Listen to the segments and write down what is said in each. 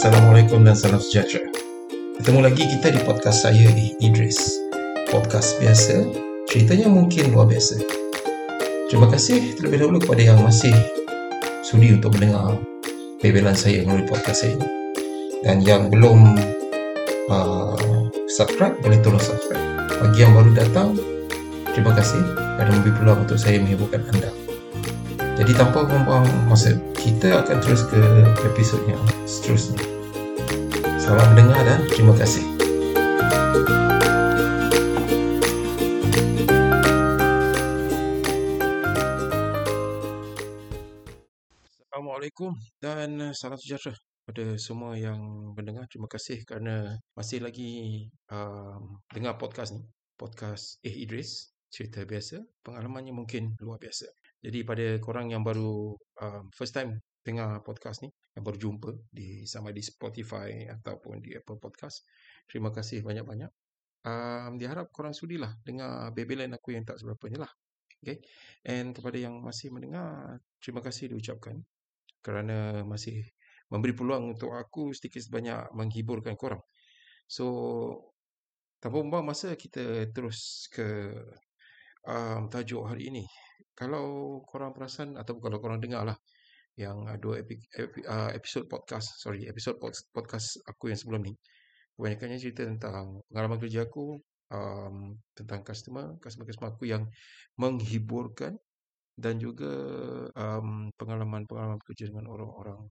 Assalamualaikum dan salam sejahtera. Ketemu lagi kita di podcast saya di Idris. Podcast biasa, ceritanya mungkin luar biasa. Terima kasih terlebih dahulu kepada yang masih sudi untuk mendengar bebelan saya melalui podcast saya ini. Dan yang belum uh, subscribe, boleh tolong subscribe. Bagi yang baru datang, terima kasih kerana memberi peluang untuk saya menghiburkan anda. Jadi tanpa membuang masa, kita akan terus ke episod yang seterusnya. Selamat mendengar dan terima kasih. Assalamualaikum dan salam sejahtera kepada semua yang mendengar. Terima kasih kerana masih lagi um, dengar podcast ni. Podcast Eh Idris, cerita biasa, pengalamannya mungkin luar biasa. Jadi pada korang yang baru um, first time dengar podcast ni, yang baru jumpa di sama di Spotify ataupun di Apple Podcast, terima kasih banyak-banyak. Um, diharap korang sudilah dengar bebelan aku yang tak seberapa ni lah. Okay. And kepada yang masih mendengar, terima kasih diucapkan kerana masih memberi peluang untuk aku sedikit sebanyak menghiburkan korang. So, tanpa membuang masa, kita terus ke um, tajuk hari ini kalau korang perasan ataupun kalau korang dengar lah yang uh, dua epi, epi, uh, episod podcast, sorry, episod podcast aku yang sebelum ni, kebanyakannya cerita tentang pengalaman kerja aku, um, tentang customer, customer-customer aku yang menghiburkan dan juga um, pengalaman-pengalaman kerja dengan orang-orang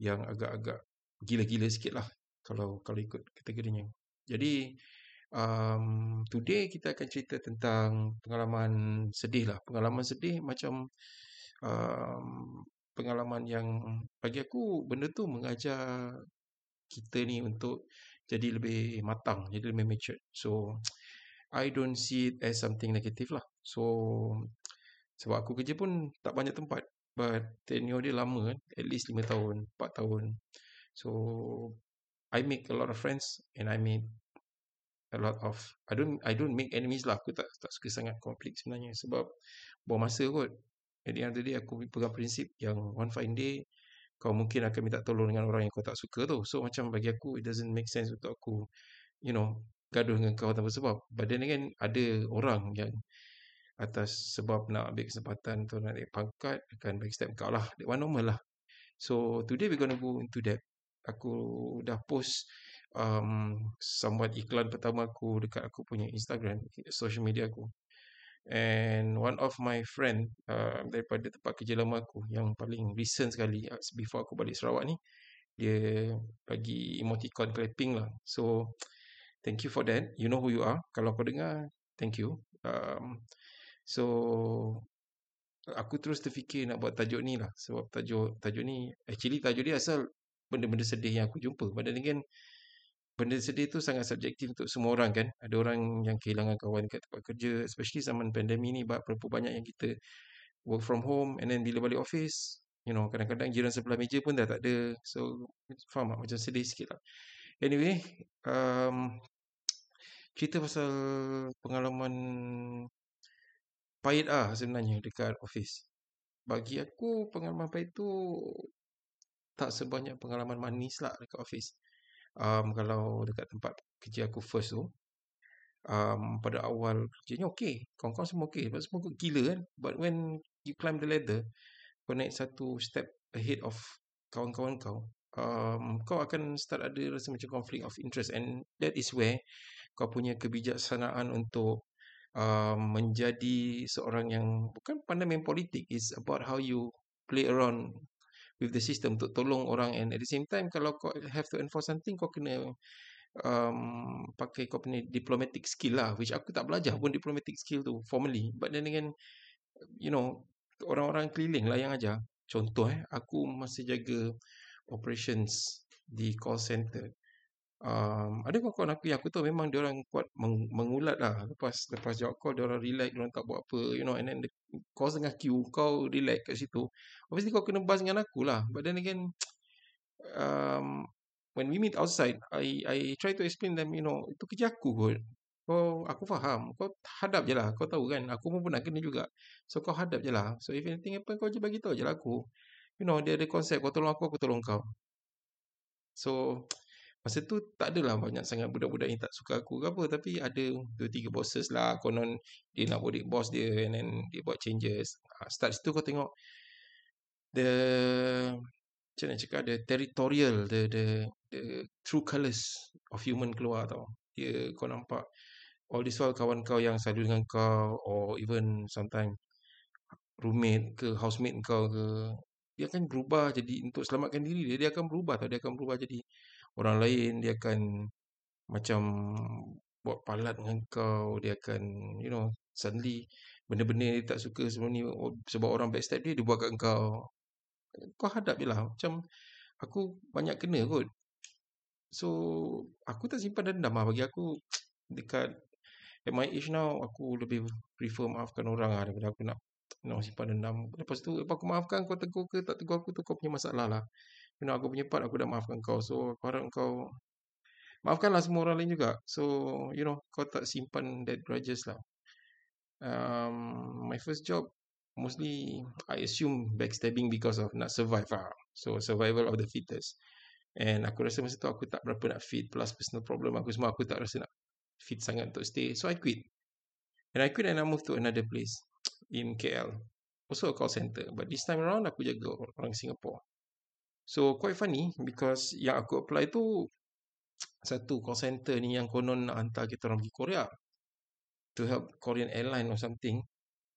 yang agak-agak gila-gila sikit lah kalau kalau ikut kategorinya. Jadi, um, today kita akan cerita tentang pengalaman sedih lah. Pengalaman sedih macam um, pengalaman yang bagi aku benda tu mengajar kita ni untuk jadi lebih matang, jadi lebih mature. So, I don't see it as something negative lah. So, sebab aku kerja pun tak banyak tempat. But tenure dia lama kan. At least 5 tahun, 4 tahun. So, I make a lot of friends and I made a lot of I don't I don't make enemies lah. Aku tak tak suka sangat konflik sebenarnya sebab buang masa kot. Jadi ada dia aku pegang prinsip yang one fine day kau mungkin akan minta tolong dengan orang yang kau tak suka tu. So macam bagi aku it doesn't make sense untuk aku you know gaduh dengan kau tanpa sebab. But then again ada orang yang atas sebab nak ambil kesempatan tu nak naik pangkat akan bagi step kau lah. That one normal lah. So today we gonna go into that aku dah post um, somewhat iklan pertama aku dekat aku punya Instagram, social media aku. And one of my friend uh, daripada tempat kerja lama aku yang paling recent sekali uh, before aku balik Sarawak ni, dia bagi emoticon clapping lah. So, thank you for that. You know who you are. Kalau kau dengar, thank you. Um, so, aku terus terfikir nak buat tajuk ni lah. Sebab tajuk tajuk ni, actually tajuk dia asal benda-benda sedih yang aku jumpa. Padahal kan, benda sedih tu sangat subjektif untuk semua orang kan. Ada orang yang kehilangan kawan kat tempat kerja, especially zaman pandemi ni berapa banyak yang kita work from home and then bila balik office, you know, kadang-kadang jiran sebelah meja pun dah tak ada. So, faham tak? Macam sedih sikit lah. Anyway, um, cerita pasal pengalaman pahit ah sebenarnya dekat office. Bagi aku, pengalaman pahit tu tak sebanyak pengalaman manis lah dekat office um, kalau dekat tempat kerja aku first tu um, pada awal kerjanya okey kawan-kawan semua okey sebab semua gila kan. But when you climb the ladder kau naik satu step ahead of kawan-kawan kau um, kau akan start ada rasa macam conflict of interest. And that is where kau punya kebijaksanaan untuk um, menjadi seorang yang bukan pandai main politik is about how you play around with the system untuk tolong orang and at the same time kalau kau have to enforce something kau kena um, pakai kau punya diplomatic skill lah which aku tak belajar pun diplomatic skill tu formally. But then dengan you know orang-orang keliling lah yang ajar. Contoh eh aku masih jaga operations di call center um, ada kawan-kawan aku yang aku tahu memang dia orang kuat meng, mengulat lah. Lepas lepas jawab call dia orang relax dia orang tak buat apa you know and then the, kau tengah queue kau relax kat situ. Obviously kau kena buzz dengan aku lah. But then again um, when we meet outside I I try to explain them you know itu kerja aku kot. Kau aku faham. Kau hadap je lah. Kau tahu kan? Aku pun pernah kena juga. So kau hadap je lah. So if anything happen kau je bagi tahu je lah aku. You know dia ada konsep kau tolong aku aku tolong kau. So masa tu tak adalah banyak sangat budak-budak yang tak suka aku ke apa tapi ada dua tiga bosses lah konon dia nak bodek boss dia and then dia buat changes. Ha, start situ kau tengok the macam nak cakap the territorial the the the true colours of human keluar tau. Dia kau nampak all this while kawan kau yang selalu dengan kau or even sometimes roommate ke housemate kau ke dia akan berubah jadi untuk selamatkan diri dia dia akan berubah tau dia akan berubah jadi orang lain dia akan macam buat palat dengan kau dia akan you know suddenly benda-benda dia tak suka sebab ni sebab orang backstab dia dia buat kat kau kau hadap je lah macam aku banyak kena kot so aku tak simpan dendam lah bagi aku dekat at my age now aku lebih prefer maafkan orang lah daripada aku nak know, simpan dendam. Lepas tu, lepas aku maafkan kau tegur ke tak tegur aku tu kau punya masalah lah. Know, aku punya part aku dah maafkan kau. So, aku harap kau maafkanlah semua orang lain juga. So, you know, kau tak simpan that grudges lah. Um, my first job, mostly I assume backstabbing because of nak survive lah. So, survival of the fittest. And aku rasa masa tu aku tak berapa nak fit. Plus personal problem aku semua, aku tak rasa nak fit sangat untuk stay. So, I quit. And I quit and I moved to another place in KL. Also a call center. But this time around, aku jaga orang Singapore. So, quite funny because yang aku apply tu satu call center ni yang konon nak hantar kita orang pergi Korea to help Korean airline or something.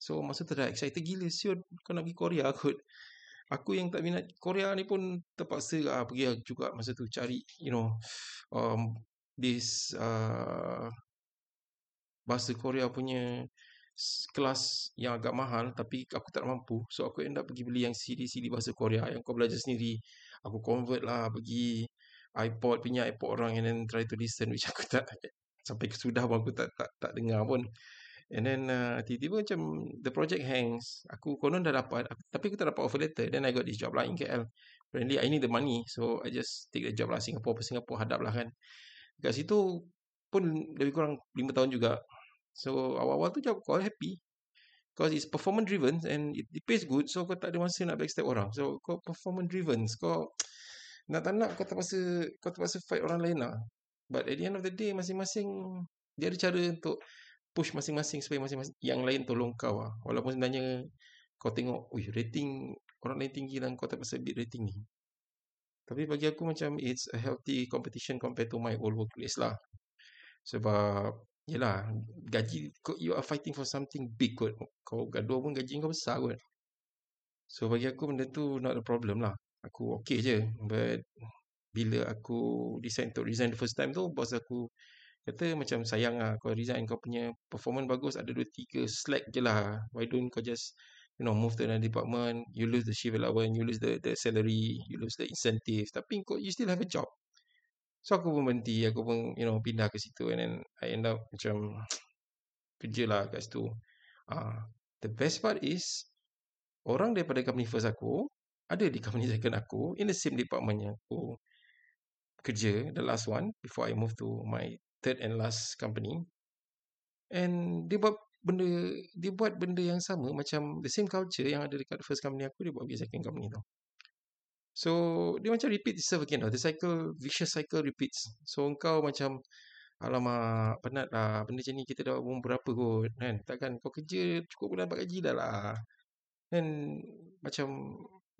So, masa tu dah excited gila siut kau nak pergi Korea kot. Aku yang tak minat Korea ni pun terpaksa lah pergi juga masa tu cari, you know, um, this uh, bahasa Korea punya kelas yang agak mahal tapi aku tak mampu so aku end up pergi beli yang CD-CD bahasa Korea yang kau belajar sendiri aku convert lah pergi iPod punya iPod orang and then try to listen which aku tak sampai kesudah pun aku tak tak tak dengar pun. And then uh, tiba-tiba macam the project hangs. Aku konon dah dapat tapi aku tak dapat offer letter. Then I got this job lah in KL apparently I need the money so I just take the job lah. Singapore per Singapore hadap lah kan. Kat situ pun lebih kurang 5 tahun juga. So awal-awal tu je kau happy Because it's performance driven And it, it pays good So kau tak ada masa nak backstab orang. So kau performance driven. Kau Nak tak nak kau terpaksa Kau terpaksa fight orang lain lah. But at the end of the day Masing-masing Dia ada cara untuk Push masing-masing Supaya masing-masing Yang lain tolong kau lah. Walaupun sebenarnya Kau tengok Wih rating Orang lain tinggi lah Kau terpaksa beat rating ni. Tapi bagi aku macam It's a healthy competition Compared to my old workplace lah. Sebab Yelah, gaji you are fighting for something big kot. Kau gaduh pun gaji kau besar kot. So bagi aku benda tu not a problem lah. Aku okay je. But bila aku decide to resign the first time tu, bos aku kata macam sayang lah kau resign kau punya performance bagus ada dua tiga slack je lah. Why don't kau just you know move to another department, you lose the shift allowance, you lose the the salary, you lose the incentive. Tapi kau you still have a job. So aku pun berhenti. Aku pun you know Pindah ke situ. And then I end up macam Kerja lah kat situ. Uh, The best part is Orang daripada company first aku Ada di company second aku In the same department yang aku Kerja The last one Before I move to my Third and last company. And Dia buat benda Dia buat benda yang sama Macam the same culture Yang ada dekat first company aku Dia buat di second company tu So dia macam repeat itself again The cycle Vicious cycle repeats. So kau macam Alamak Penat lah. Benda macam ni kita dah umur berapa kot kan? Takkan kau kerja Cukup pun dapat gaji dah lah. Dan Macam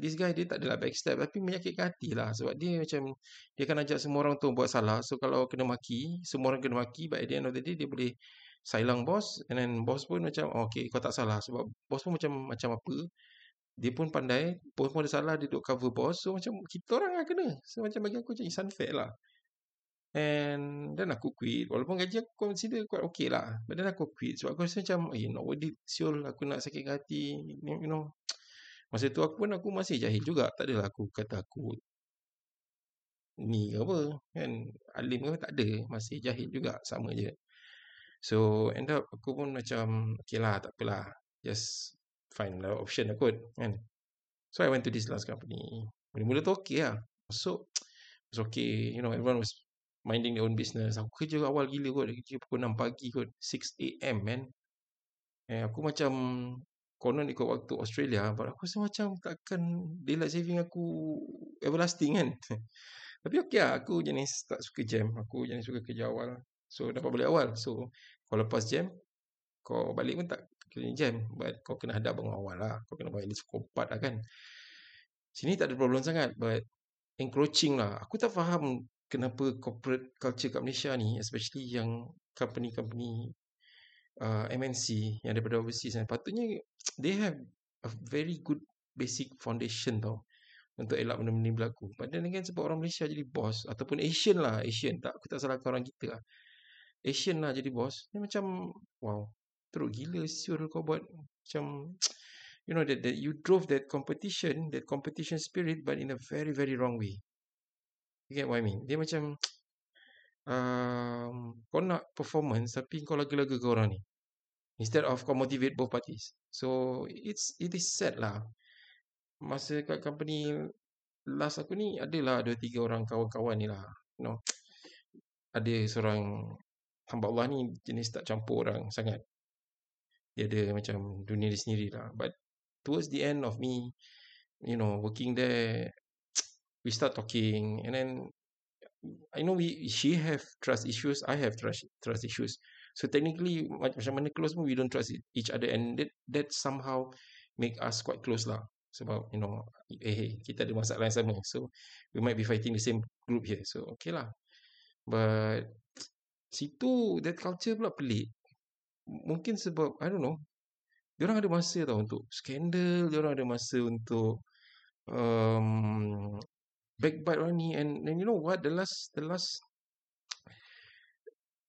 This guy dia tak adalah backstab Tapi menyakitkan hati lah. Sebab dia macam Dia akan ajak semua orang tu buat salah. So kalau kena maki Semua orang kena maki at the end of the day Dia boleh Silang bos. And then bos pun macam oh, Okay kau tak salah. Sebab bos pun macam Macam apa dia pun pandai Bos pun ada salah Dia duduk cover bos So macam Kita orang lah kena. So macam bagi aku Macam it's unfair lah. And Then aku quit. Walaupun gaji aku consider Quite okay lah. But then aku quit Sebab aku rasa macam Eh not worth it. Siul aku nak sakit hati. You know. Masa tu aku pun Aku masih jahil juga. Tak adalah aku kata aku Ni ke apa. Kan? Alim ke? Tak ada. Masih jahil juga. Sama je. So end up Aku pun macam Okay lah tak apalah Just find the option lah kot kan. So I went to this last company. Mula-mula tu okay lah. So it was okay. You know everyone was minding their own business. Aku kerja awal gila kot. Kerja pukul 6 pagi kot. 6am man. Eh, aku macam konon ikut waktu Australia but aku rasa macam takkan daylight saving aku everlasting kan. Tapi okey lah, aku jenis tak suka jam. Aku jenis suka kerja awal. So, dapat balik awal. So, kalau lepas jam, kau balik pun tak kena jam. But kau kena hadap bangun awal lah. Kau kena balik at least pukul 4 lah kan. Sini tak ada problem sangat. But encroaching lah. Aku tak faham kenapa corporate culture kat Malaysia ni, especially yang company-company uh, MNC yang daripada overseas kan. Patutnya they have a very good basic foundation tau untuk elak benda-benda ni berlaku. Padahal kan sebab orang Malaysia jadi bos ataupun Asian lah, Asian tak aku tak salahkan orang kita lah. Asian lah jadi bos. Ni macam wow, teruk gila siul kau buat macam you know that that you drove that competition, that competition spirit but in a very very wrong way. You get what I mean? Dia macam um, kau nak performance tapi kau laga-laga ke orang ni. Instead of kau motivate both parties. So it's it is sad lah masa kat company last aku ni adalah dua tiga orang kawan-kawan ni lah you know ada seorang hamba Allah ni jenis tak campur orang sangat dia ada macam dunia dia sendiri lah but towards the end of me you know working there we start talking and then I know we she have trust issues I have trust trust issues. So technically macam mana close pun we don't trust each other and that that somehow make us quite close lah. Sebab you know eh hey, kita ada masalah yang sama. So we might be fighting the same group here. So okay lah. But situ that culture pula pelik mungkin sebab I don't know dia orang ada masa tau untuk skandal dia orang ada masa untuk um, backbite orang ni and, and you know what the last the last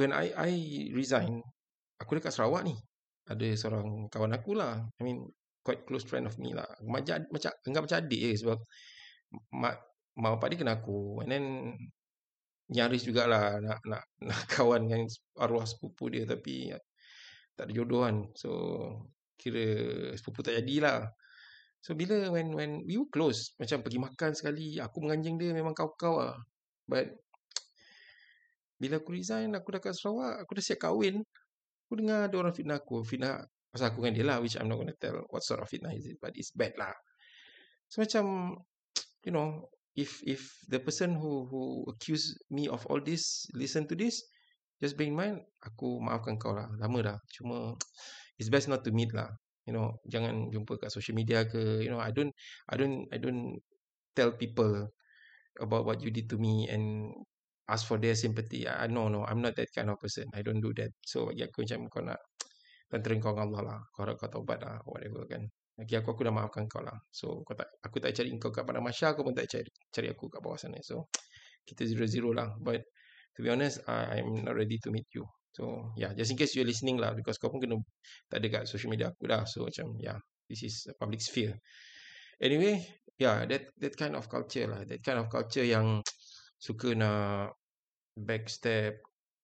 when I I resign aku dekat Sarawak ni ada seorang kawan aku lah I mean quite close friend of me lah. Macam macam anggap macam adik je sebab mak mak bapak dia kena aku. And then nyaris jugalah nak nak nak kawan dengan arwah sepupu dia tapi tak ada jodoh kan. So kira sepupu tak jadilah. So bila when when we were close macam pergi makan sekali aku menganjing dia memang kau-kau lah. But bila aku resign aku dah kat Sarawak aku dah siap kahwin. Aku dengar ada orang fitnah aku. Fitnah pasal aku dengan dia lah which I'm not to tell what sort of fitnah is it but it's bad lah so macam you know if if the person who who accuse me of all this listen to this just bear in mind aku maafkan kau lah lama dah cuma it's best not to meet lah you know jangan jumpa kat social media ke you know I don't I don't I don't tell people about what you did to me and ask for their sympathy I no no I'm not that kind of person I don't do that so bagi aku macam kau nak antara kau dengan Allah lah. Kau harap kau taubat lah. Whatever kan. Lagi aku, aku dah maafkan kau lah. So, kau tak, aku tak cari kau kat pada Masya. Kau pun tak cari, cari aku kat bawah sana. So, kita zero-zero lah. But, to be honest, I, I'm not ready to meet you. So, yeah. Just in case you're listening lah. Because kau pun kena tak ada kat social media aku dah. So, macam, yeah. This is a public sphere. Anyway, yeah. That that kind of culture lah. That kind of culture yang suka nak backstab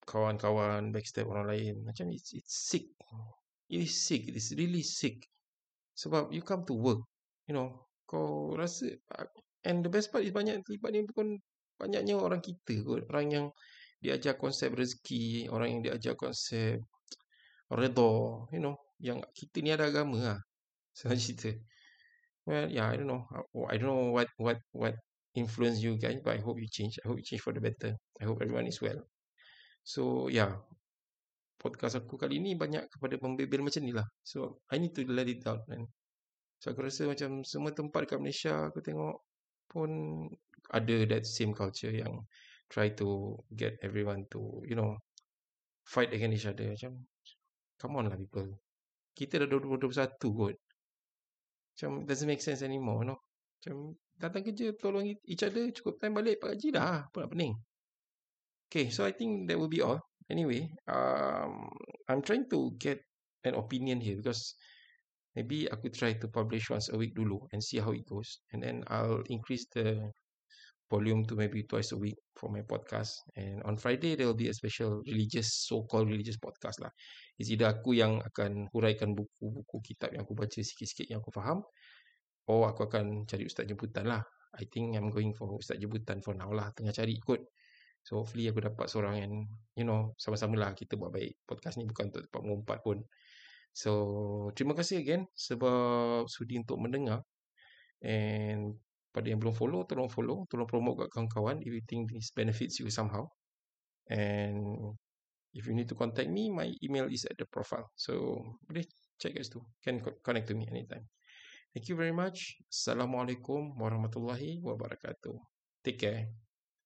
kawan-kawan backstab orang lain macam it's, it's sick it is sick it is really sick sebab you come to work you know kau rasa and the best part is banyak terlibat ni bukan banyaknya orang kita kot orang yang diajar konsep rezeki orang yang diajar konsep redha you know yang kita ni ada agama lah. Senang cerita. Well yeah I don't know I don't know what what what influence you guys but I hope you change. I hope you change for the better. I hope everyone is well. So yeah. Podcast aku kali ni banyak kepada pembebel macam ni lah. So I need to let it out man. So aku rasa macam semua tempat dekat Malaysia aku tengok pun ada that same culture yang try to get everyone to you know fight against each other. Macam come on lah people. Kita dah 2021 kot. Macam doesn't make sense anymore you know. Macam datang kerja tolong each other cukup time balik pak gaji dah. Apa nak pening? Okay, so I think that will be all. Anyway, um, I'm trying to get an opinion here because maybe could try to publish once a week dulu and see how it goes. And then I'll increase the volume to maybe twice a week for my podcast. And on Friday, there will be a special religious, so-called religious podcast lah. It's either aku yang akan huraikan buku-buku kitab yang aku baca sikit-sikit yang aku faham. Or aku akan cari ustaz jemputan lah. I think I'm going for ustaz jemputan for now lah. Tengah cari kot. So hopefully aku dapat seorang yang you know sama-sama lah kita buat baik. Podcast ni bukan untuk tempat mengumpat pun. So terima kasih again sebab sudi untuk mendengar. And pada yang belum follow, tolong follow. Tolong promote kat kawan-kawan if you think this benefits you somehow. And if you need to contact me, my email is at the profile. So, boleh check kat situ. Can connect to me anytime. Thank you very much. Assalamualaikum warahmatullahi wabarakatuh. Take care.